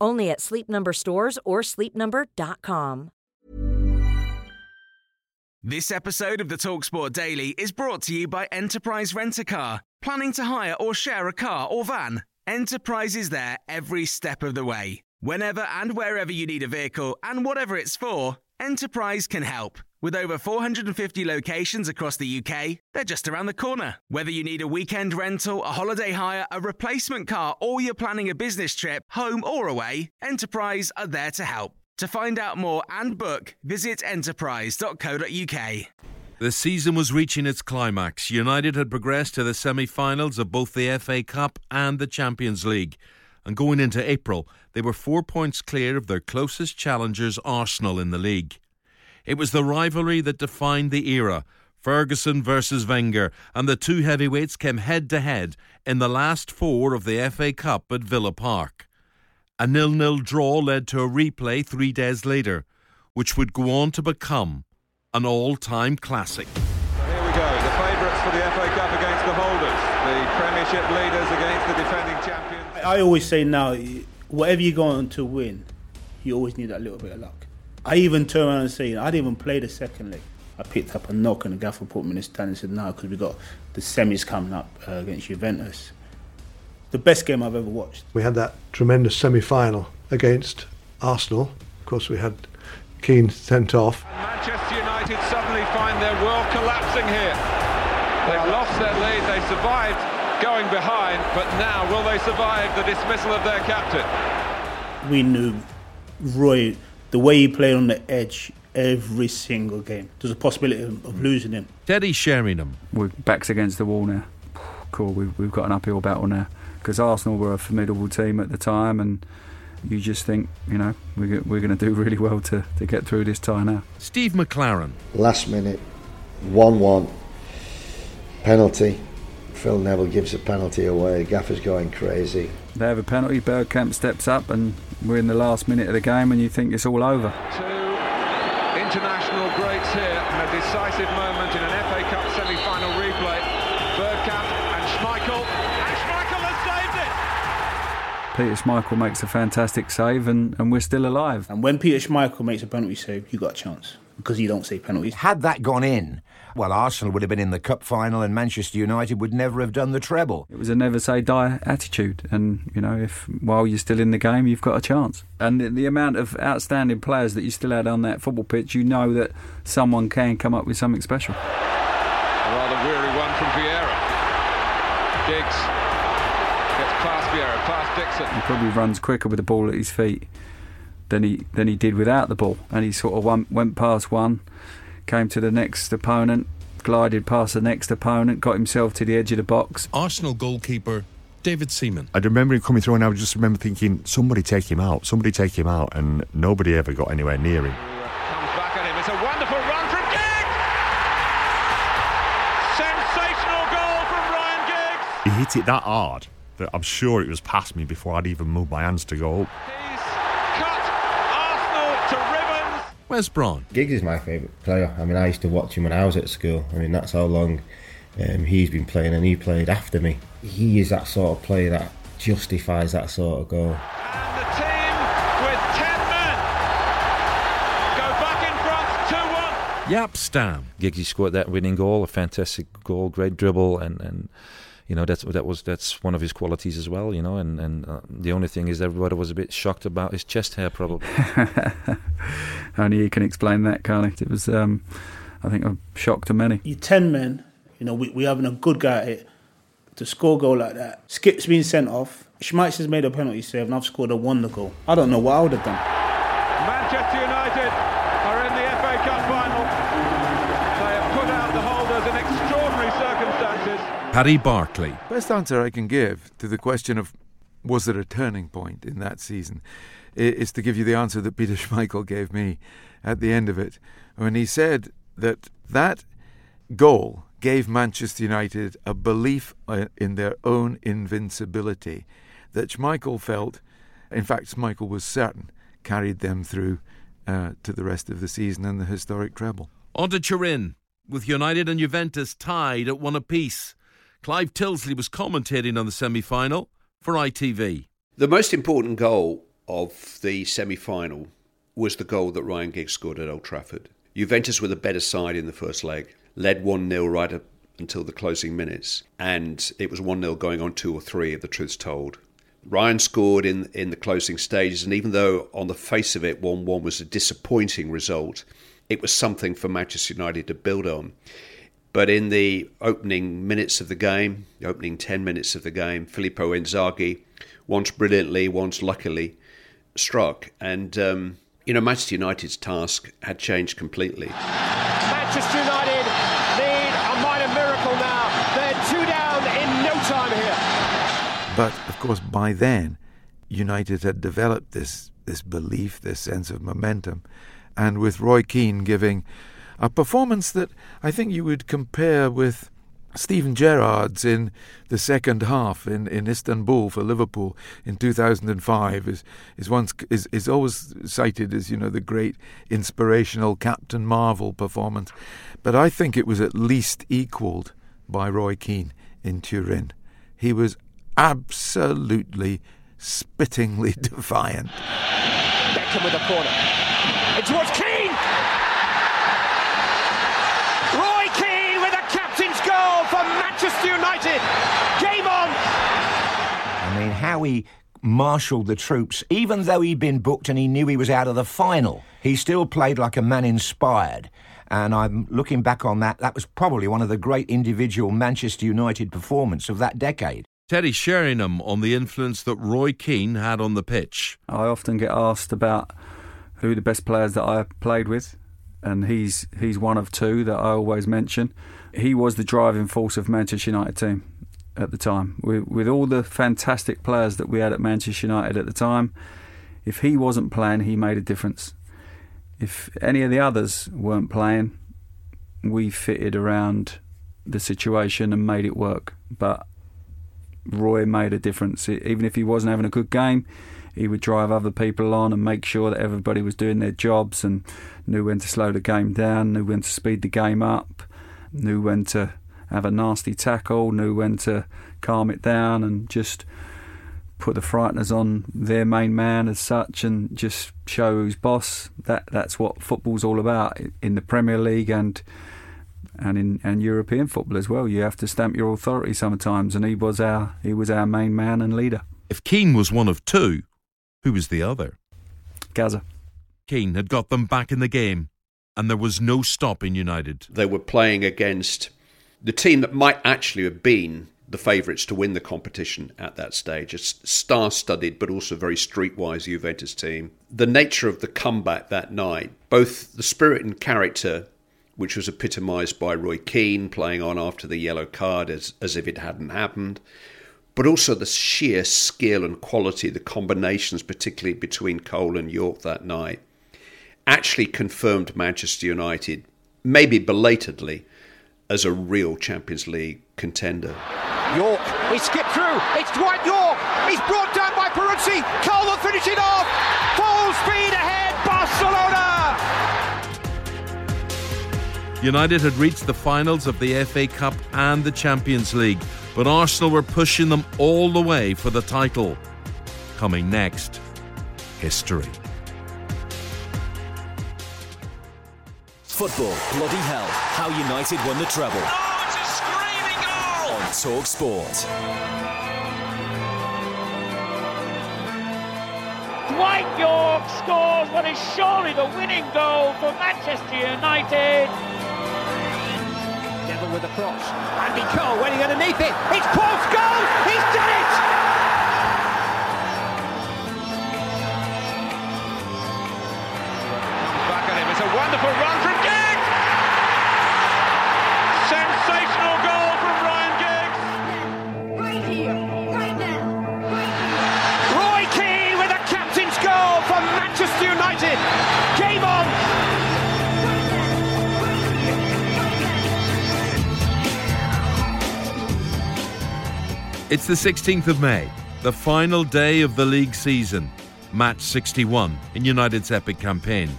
Only at Sleep Number stores or sleepnumber.com. This episode of the Talksport Daily is brought to you by Enterprise Rent a Car. Planning to hire or share a car or van? Enterprise is there every step of the way. Whenever and wherever you need a vehicle and whatever it's for, Enterprise can help. With over 450 locations across the UK, they're just around the corner. Whether you need a weekend rental, a holiday hire, a replacement car, or you're planning a business trip, home or away, Enterprise are there to help. To find out more and book, visit enterprise.co.uk. The season was reaching its climax. United had progressed to the semi finals of both the FA Cup and the Champions League. And going into April, they were four points clear of their closest challengers, Arsenal, in the league. It was the rivalry that defined the era Ferguson versus Wenger, and the two heavyweights came head to head in the last four of the FA Cup at Villa Park. A nil-nil draw led to a replay three days later, which would go on to become an all-time classic. Here we go, the favourites for the FA Cup against the holders, the Premiership leaders against the defending champions. I always say now, whatever you're going to win, you always need that little bit of luck. I even turn around and say, I didn't even play the second leg. I picked up a knock and the gaffer put me in the stand and said, no, because we got the semis coming up uh, against Juventus. The best game I've ever watched. We had that tremendous semi-final against Arsenal. Of course, we had Keane sent off. Manchester United suddenly find their world collapsing here. They've lost their lead, they survived going behind, but now will they survive the dismissal of their captain? We knew Roy, the way he played on the edge every single game. There's a possibility of, of mm. losing him. Teddy Sheringham. We're backs against the wall now. Cool, we've, we've got an uphill battle now because Arsenal were a formidable team at the time, and you just think, you know, we're, we're going to do really well to, to get through this tie now. Steve McClaren. Last minute, 1 1, penalty. Phil Neville gives a penalty away. Gaffer's going crazy. They have a penalty, Bergkamp steps up, and we're in the last minute of the game, and you think it's all over. Two international greats here and a decisive moment in an FA Cup semi-final replay. Bergkamp and Schmeichel, and Schmeichel has saved it! Peter Schmeichel makes a fantastic save, and, and we're still alive. And when Peter Schmeichel makes a penalty save, you got a chance because you don't see penalties. Had that gone in, well, Arsenal would have been in the cup final, and Manchester United would never have done the treble. It was a never say die attitude, and you know, if while you're still in the game, you've got a chance. And the, the amount of outstanding players that you still had on that football pitch, you know that someone can come up with something special. A rather weary one from Vieira. Giggs gets past Vieira, past Dixon. He probably runs quicker with the ball at his feet than he than he did without the ball, and he sort of went, went past one, came to the next opponent, glided past the next opponent, got himself to the edge of the box. Arsenal goalkeeper David Seaman. I remember him coming through, and I just remember thinking, somebody take him out, somebody take him out, and nobody ever got anywhere near him. Comes back at him. It's a wonderful run from Giggs. Sensational goal from Ryan Giggs. He hit it that hard that I'm sure it was past me before I'd even moved my hands to go up. Arsenal to ribbons. Wes Brown. Giggs is my favourite player. I mean, I used to watch him when I was at school. I mean, that's how long um, he's been playing, and he played after me. He is that sort of player that justifies that sort of goal. And the team with 10 men go back in front 2 1. Jaap Stam. Giggsy scored that winning goal, a fantastic goal, great dribble, and, and you know that's that was that's one of his qualities as well. You know, and and uh, the only thing is everybody was a bit shocked about his chest hair, probably. Only he can explain that, can't? It was, um, I think, a shock to many. You ten men, you know, we we having a good guy at it to score a goal like that. Skip's been sent off. Schmeichel's made a penalty save, and I've scored a wonder goal. I don't know what I would have done. Manchester United Paddy Barclay. Best answer I can give to the question of was there a turning point in that season is to give you the answer that Peter Schmeichel gave me at the end of it when he said that that goal gave Manchester United a belief uh, in their own invincibility that Schmeichel felt, in fact, Schmeichel was certain, carried them through uh, to the rest of the season and the historic treble. On to Turin, with United and Juventus tied at one apiece. Clive Tyldesley was commentating on the semi final for ITV. The most important goal of the semi final was the goal that Ryan Giggs scored at Old Trafford. Juventus were the better side in the first leg, led 1 0 right up until the closing minutes, and it was 1 0 going on 2 or 3, if the truth's told. Ryan scored in, in the closing stages, and even though on the face of it 1 1 was a disappointing result, it was something for Manchester United to build on. But in the opening minutes of the game, the opening 10 minutes of the game, Filippo Inzaghi, once brilliantly, once luckily, struck. And, um, you know, Manchester United's task had changed completely. Manchester United need a minor miracle now. They're two down in no time here. But of course, by then, United had developed this this belief, this sense of momentum, and with Roy Keane giving a performance that I think you would compare with Steven Gerrard's in the second half in, in Istanbul for Liverpool in 2005 is is once is, is always cited as you know the great inspirational Captain Marvel performance, but I think it was at least equalled by Roy Keane in Turin. He was absolutely spittingly defiant. Beckham with a corner. In towards Keane. Manchester United. Game on. I mean, how he marshalled the troops, even though he'd been booked and he knew he was out of the final, he still played like a man inspired. And I'm looking back on that, that was probably one of the great individual Manchester United performance of that decade. Teddy Sheringham on the influence that Roy Keane had on the pitch. I often get asked about who the best players that I played with, and he's he's one of two that I always mention. He was the driving force of Manchester United team at the time. With, with all the fantastic players that we had at Manchester United at the time, if he wasn't playing, he made a difference. If any of the others weren't playing, we fitted around the situation and made it work. But Roy made a difference. Even if he wasn't having a good game, he would drive other people on and make sure that everybody was doing their jobs and knew when to slow the game down, knew when to speed the game up, knew when to have a nasty tackle, knew when to calm it down and just put the frighteners on their main man as such and just show who's boss. That that's what football's all about in the Premier League and and in and European football as well. You have to stamp your authority sometimes, and he was our he was our main man and leader. If Keane was one of two, who was the other? Gazza. Keane had got them back in the game, and there was no stopping United. They were playing against the team that might actually have been the favourites to win the competition at that stage. A star studded but also very streetwise Juventus team. The nature of the comeback that night, both the spirit and character, which was epitomised by Roy Keane playing on after the yellow card as, as if it hadn't happened, but also the sheer skill and quality, the combinations, particularly between Cole and Yorke that night, actually confirmed Manchester United, maybe belatedly, as a real Champions League contender. Yorke, he skipped through. It's Dwight Yorke. He's brought down by Peruzzi. Cole will finish it off. Full speed ahead, Barcelona. United had reached the finals of the FA Cup and the Champions League, but Arsenal were pushing them all the way for the title. Coming next, history. Football, bloody hell. How United won the treble. Oh, it's a screaming goal! On Talk Sport. Dwight Yorke scores what is surely the winning goal for Manchester United. A cross. Andy Cole waiting underneath it. It's Paul's goal! He's done it! Back at him. It's a wonderful run from It's the 16th of May, the final day of the league season, match 61 in United's epic campaign.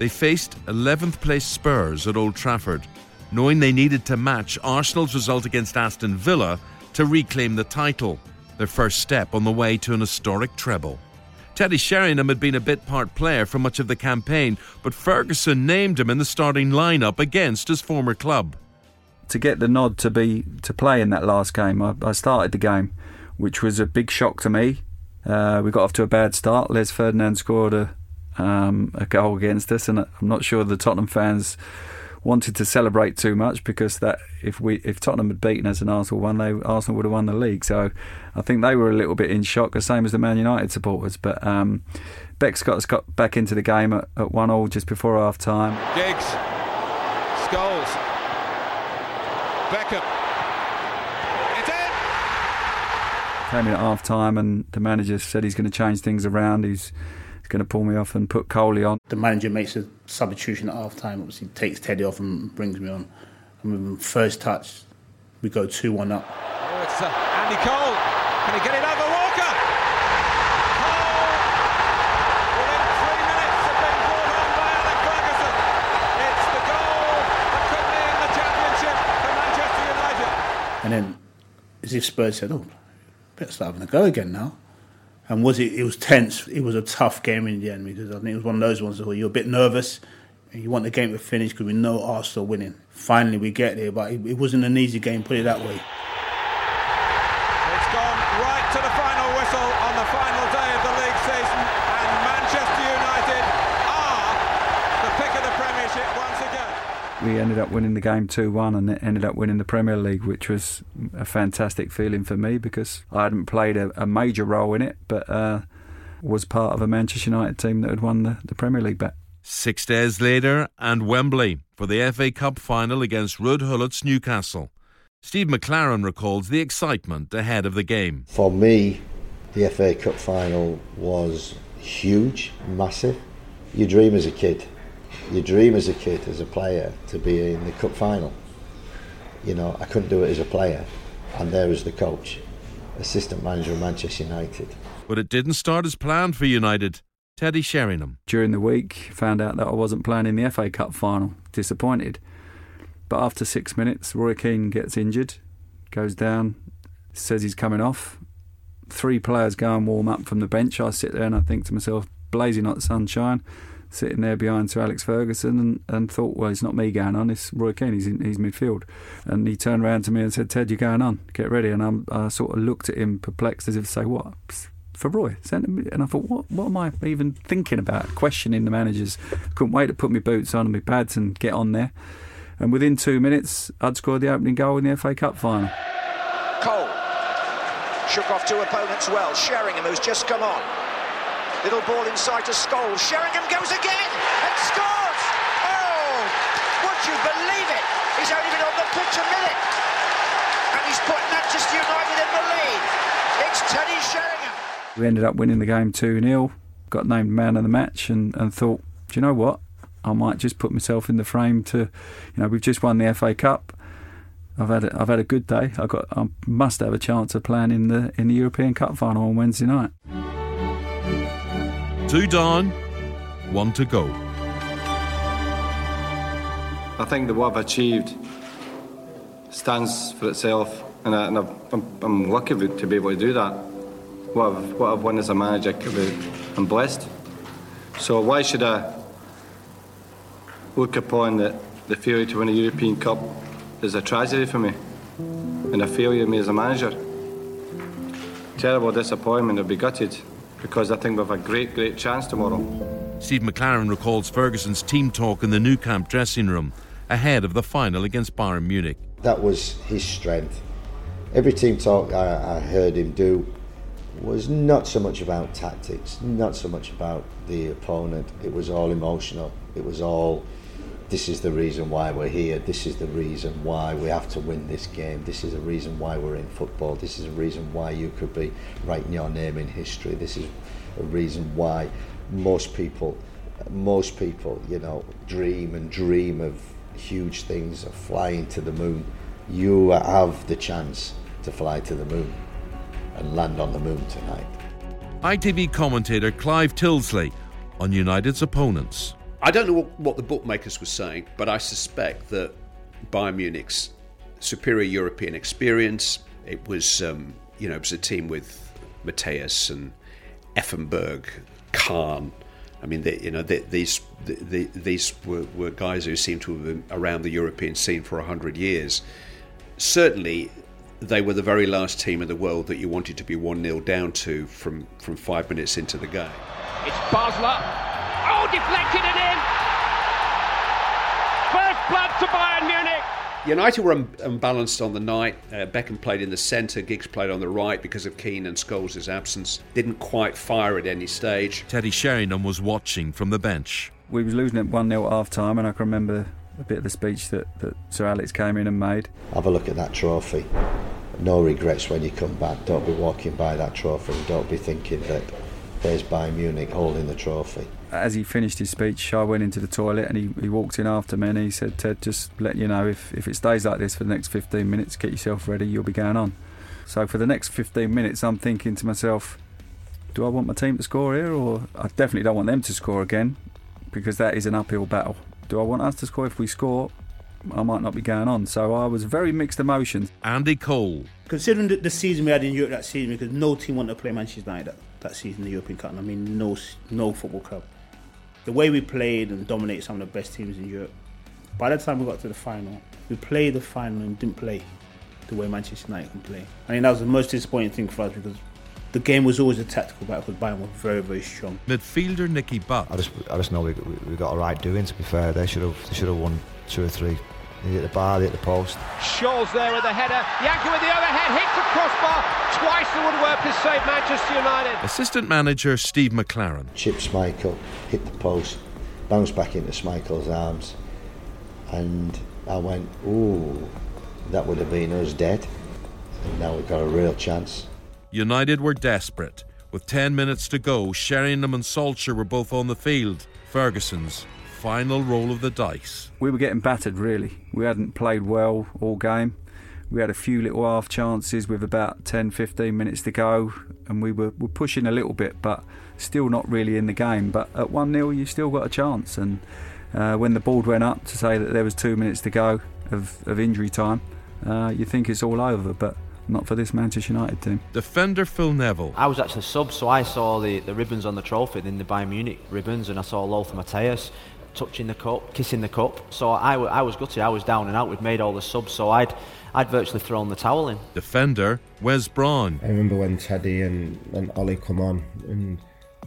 They faced 11th place Spurs at Old Trafford, knowing they needed to match Arsenal's result against Aston Villa to reclaim the title, their first step on the way to an historic treble. Teddy Sheringham had been a bit part player for much of the campaign, but Ferguson named him in the starting lineup against his former club. To get the nod to be to play in that last game, I, I started the game, which was a big shock to me. Uh, we got off to a bad start. Les Ferdinand scored a um, a goal against us, and I'm not sure the Tottenham fans wanted to celebrate too much because that if we if Tottenham had beaten us and Arsenal won, they Arsenal would have won the league. So I think they were a little bit in shock, the same as the Man United supporters. But um, Beck's got got back into the game at, at one all just before half time. Giggs. Scholes. Beckham. It's in! came in at half time and the manager said he's going to change things around. He's, he's going to pull me off and put Coley on. The manager makes a substitution at half time. Obviously, takes Teddy off and brings me on. And with first touch, we go 2 1 up. Oh, it's uh, Andy Cole. Can he get it over Walker? Cole, within three minutes of being brought on by Alex Ferguson. It's the goal that could mean the championship for Manchester United. And then, as if Spurs said, "Oh, better start having a go again now." And was it? It was tense. It was a tough game in the end because I think it was one of those ones where you're a bit nervous. and You want the game to finish because we know Arsenal winning. Finally, we get there, but it, it wasn't an easy game. Put it that way. It's gone right to the final whistle on the final day of the league season, and Manchester United are the pick of the Premiership once again. We ended up winning the game 2 1 and it ended up winning the Premier League, which was a fantastic feeling for me because I hadn't played a, a major role in it, but uh, was part of a Manchester United team that had won the, the Premier League bet. Six days later, and Wembley for the FA Cup final against Ruud Gullit's Newcastle. Steve McClaren recalls the excitement ahead of the game. For me, the FA Cup final was huge, massive. You dream as a kid. You dream as a kid, as a player, to be in the cup final. You know, I couldn't do it as a player, and there was the coach, assistant manager of Manchester United. But it didn't start as planned for United. Teddy Sheringham. During the week, found out that I wasn't playing in the FA Cup final. Disappointed. But after six minutes, Roy Keane gets injured, goes down, says he's coming off. Three players go and warm up from the bench. I sit there and I think to myself, blazing hot sunshine, sitting there behind Sir Alex Ferguson, and, and thought, well, it's not me going on, it's Roy Keane, he's, in, he's midfield. And he turned around to me and said, Ted, you're going on, get ready. And I'm, I sort of looked at him perplexed as if to say, what? For Roy, and I thought, what? What am I even thinking about? Questioning the managers. Couldn't wait to put my boots on and my pads and get on there. And within two minutes, I'd scored the opening goal in the FA Cup final. Cole. Shook off two opponents well. Sheringham, who's just come on. Little ball inside to Scholes. Sheringham goes again and scores! Oh, would you believe it? He's only been on the pitch a minute. And he's put Manchester United in the lead. It's Teddy Sheringham. We ended up winning the game 2 0, got named man of the match, and, and thought, do you know what? I might just put myself in the frame to, you know, we've just won the FA Cup. I've had a, I've had a good day. I got I must have a chance of playing in the in the European Cup final on Wednesday night. Two down, one to go. I think that what I've achieved stands for itself, and, I, and I'm, I'm lucky to be able to do that. What I've, what I've won as a manager, I'm blessed. So why should I look upon the, the failure to win a European Cup as a tragedy for me and a failure of me as a manager? Terrible disappointment. I'll be gutted because I think we've a great, great chance tomorrow. Steve McClaren recalls Ferguson's team talk in the Nou Camp dressing room ahead of the final against Bayern Munich. That was his strength. Every team talk I, I heard him do was not so much about tactics, not so much about the opponent. It was all emotional. It was all, this is the reason why we're here. This is the reason why we have to win this game. This is the reason why we're in football. This is a reason why you could be writing your name in history. This is a reason why most people, most people, you know, dream and dream of huge things, of flying to the moon. You have the chance to fly to the moon and land on the moon tonight. ITV commentator Clive Tyldesley on United's opponents. I don't know what, what the bookmakers were saying, but I suspect that Bayern Munich's superior European experience. It was, um, you know, it was a team with Matthäus and Effenberg, Kahn. I mean, they, you know, they, these they, these were, were guys who seemed to have been around the European scene for hundred years. Certainly, they were the very last team in the world that you wanted to be 1 0 down to from, from five minutes into the game. It's Basler. Oh, deflected and in. First blood to Bayern Munich. United were un- unbalanced on the night. Uh, Beckham played in the centre, Giggs played on the right because of Keane and Scholes' absence. Didn't quite fire at any stage. Teddy Sheringham was watching from the bench. We was losing at 1 0 at half time, and I can remember a bit of the speech that, that Sir Alex came in and made. Have a look at that trophy. No regrets when you come back. Don't be walking by that trophy. And don't be thinking that there's Bayern Munich holding the trophy. As he finished his speech, I went into the toilet and he, he walked in after me and he said, Ted, just letting you know, if, if it stays like this for the next 15 minutes, get yourself ready, you'll be going on. So for the next 15 minutes, I'm thinking to myself, do I want my team to score here or I definitely don't want them to score again because that is an uphill battle. Do I want us to score? If we score, I might not be going on. So I was very mixed emotions. Andy Cole. Considering the, the season we had in Europe that season, because no team wanted to play Manchester United that, that season in the European Cup. I mean, no no football club. The way we played and dominated some of the best teams in Europe. By the time we got to the final, we played the final and didn't play the way Manchester United can play. I mean, that was the most disappointing thing for us because the game was always a tactical battle because Bayern were very, very strong. Midfielder Nicky Butt. I just, I just know we, we, we got a right doing. To be fair, they should have, they should have won two or three. They hit the bar, they hit the post. Scholes there with the header. Jancker with the overhead, hits the crossbar. Twice the woodwork has saved Manchester United. Assistant manager Steve McClaren. Chip Schmeichel, hit the post, bounced back into Schmeichel's arms, and I went, ooh, that would have been us dead. And now we've got a real chance. United were desperate. With 10 minutes to go, Sheringham and Solskjaer were both on the field. Ferguson's final roll of the dice. We were getting battered, really. We hadn't played well all game. We had a few little half chances with about 10 15 minutes to go, and we were, were pushing a little bit, but still not really in the game. But at 1 0, you still got a chance. And uh, when the board went up to say that there was two minutes to go of, of injury time, uh, you think it's all over. But not for this Manchester United team. Defender Phil Neville. I was actually sub, so I saw the, the ribbons on the trophy, in the Bayern Munich ribbons, and I saw Lothar Matthäus touching the cup, kissing the cup. So I, w- I was gutted. I was down and out. We'd made all the subs, so I'd I'd virtually thrown the towel in. Defender Wes Brown. I remember when Teddy and, and Ollie come on, and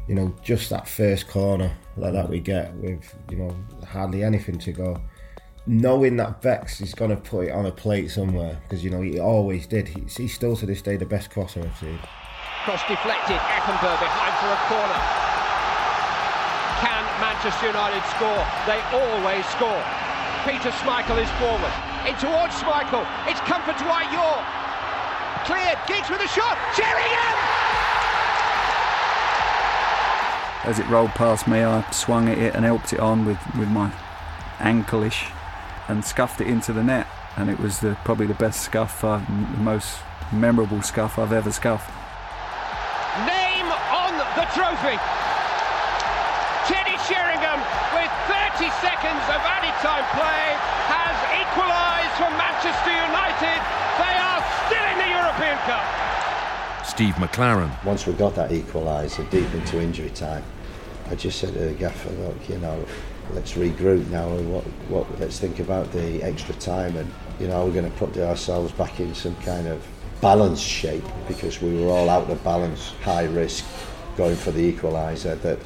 you know just that first corner like that we get with you know hardly anything to go. knowing that Becks is going to put it on a plate somewhere because you know he always did. He, he's still to this day the best crosser I've seen. Cross deflected, Effenberg behind for a corner. Manchester United score? They always score. Peter Schmeichel is forward. In towards Schmeichel. It's come for Dwight Yorke. Cleared. Giggs with a shot. Sheringham! As it rolled past me, I swung at it and helped it on with, with my ankleish and scuffed it into the net. And it was the, probably the best scuff, I've, the most memorable scuff I've ever scuffed. Name on the trophy. Seconds of added time play, has equalised for Manchester United. They are still in the European Cup. Steve McClaren. Once we got that equaliser deep into injury time, I just said to the gaffer, look, you know, let's regroup now and what, what, let's think about the extra time and, you know, we're going to put ourselves back in some kind of balanced shape because we were all out of balance, high risk, going for the equaliser that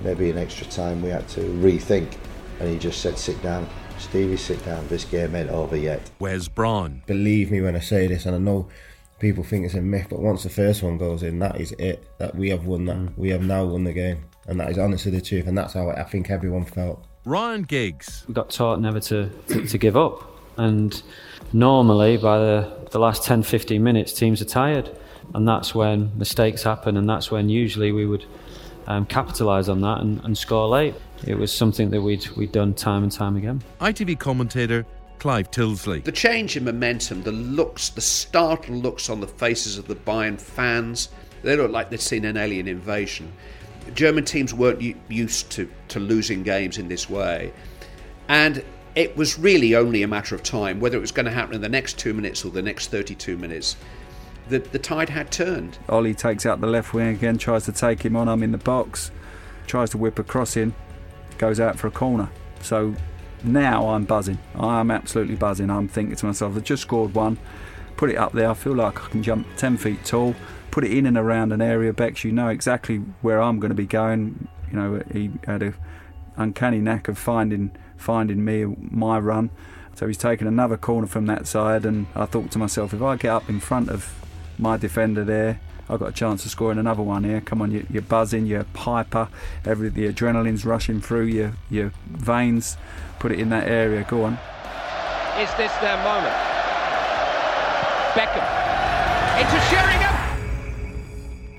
maybe in extra time we had to rethink. And he just said, sit down. Stevie, sit down. This game ain't over yet. Wes Brown. Believe me when I say this, and I know people think it's a myth, but once the first one goes in, that is it. That we have won that. Mm. We have now won the game. And that is honestly the truth. And that's how I think everyone felt. Ryan Giggs. We got taught never to, to, to give up. And normally, by the, the last 10 15 minutes, teams are tired. And that's when mistakes happen. And that's when usually we would um, capitalise on that and, and score late. It was something that we'd, we'd done time and time again. ITV commentator Clive Tyldesley. The change in momentum, the looks, the startled looks on the faces of the Bayern fans, they look like they'd seen an alien invasion. German teams weren't used to, to losing games in this way. And it was really only a matter of time, whether it was going to happen in the next two minutes or the next 32 minutes. The, the tide had turned. Ollie takes out the left wing again, tries to take him on. I'm in the box, tries to whip a cross in, goes out for a corner. So now I'm buzzing. I'm absolutely buzzing. I'm thinking to myself, I've just scored one, put it up there. I feel like I can jump 10 feet tall, put it in and around an area. Bex, you know exactly where I'm going to be going. You know, he had a uncanny knack of finding finding me my run. So he's taken another corner from that side, and I thought to myself, if I get up in front of my defender there, I've got a chance of scoring another one here. Come on, you, you're buzzing, you're piper, every the adrenaline's rushing through your your veins. Put it in that area. Go on. Is this their moment? Beckham into Sheringham.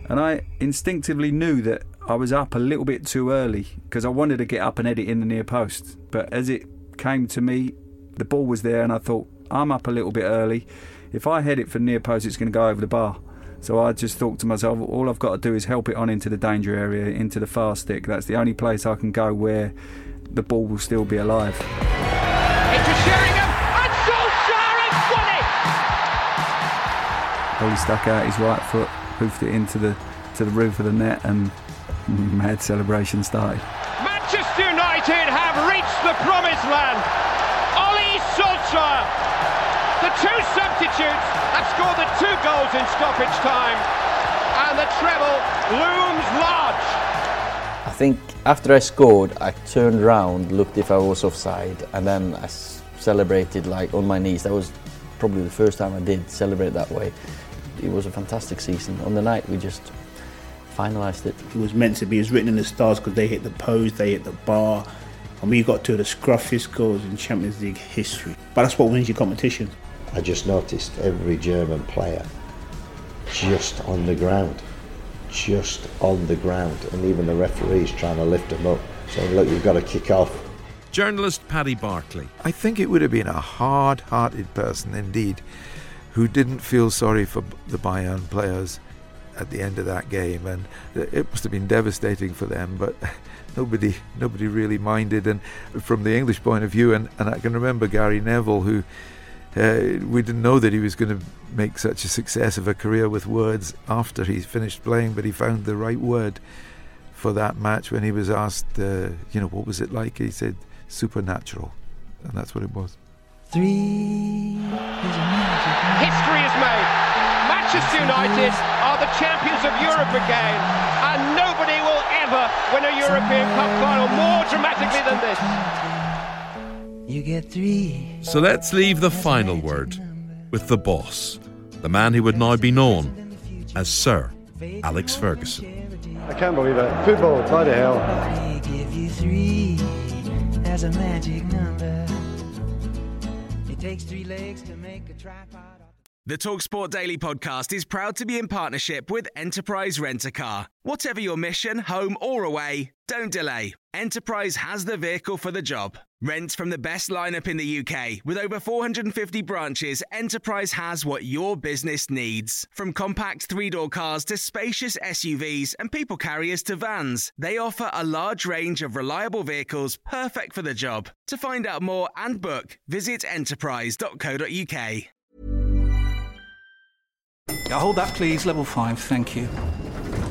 And I instinctively knew that I was up a little bit too early because I wanted to get up and edit in the near post. But as it came to me, the ball was there, and I thought, I'm up a little bit early. If I head it for near post, it's going to go over the bar. So I just thought to myself, all I've got to do is help it on into the danger area, into the far stick. That's the only place I can go where the ball will still be alive. Into Sheringham. And Solskjaer has won it. Stuck out his right foot, hoofed it into the to the roof of the net, and mad celebration started. Manchester United have reached the promised land. Ollie Solskjaer, the two substitutes, have scored the two goals in stoppage time, and the treble looms large. I think after I scored, I turned around, looked if I was offside, and then I s- celebrated like on my knees. That was probably the first time I did celebrate that way. It was a fantastic season. On the night, we just finalised it. It was meant to be. It was written in the stars because they hit the post, they hit the bar, and we got two of the scruffiest goals in Champions League history. But that's what wins your competition. I just noticed every German player just on the ground, just on the ground, and even the referees trying to lift them up, saying, "Look, you've got to kick off." Journalist Paddy Barclay. I think it would have been a hard hearted person indeed who didn't feel sorry for the Bayern players at the end of that game. And uh, it must have been devastating for them, but nobody nobody really minded. And from the English point of view, and, and I can remember Gary Neville, who uh, we didn't know that he was going to make such a success of a career with words after he finished playing, but he found the right word for that match when he was asked, uh, you know, what was it like? He said, supernatural. And that's what it was. Three. History is made. Manchester United are the champions of Europe again, and nobody will ever win a European Cup final more dramatically than this. You get three. So let's leave the final word with the boss, the man who would now be known as Sir Alex Ferguson. I can't believe it. Football, bloody hell. Give you three as a magic number. It takes three legs to make a tripod. The Talksport Daily podcast is proud to be in partnership with Enterprise Rent a Car. Whatever your mission, home or away, don't delay. Enterprise has the vehicle for the job. Rent from the best lineup in the UK. With over 450 branches, Enterprise has what your business needs. From compact three door cars to spacious SUVs and people carriers to vans, they offer a large range of reliable vehicles perfect for the job. To find out more and book, visit enterprise.co.uk. Hold that, please. Level five, thank you.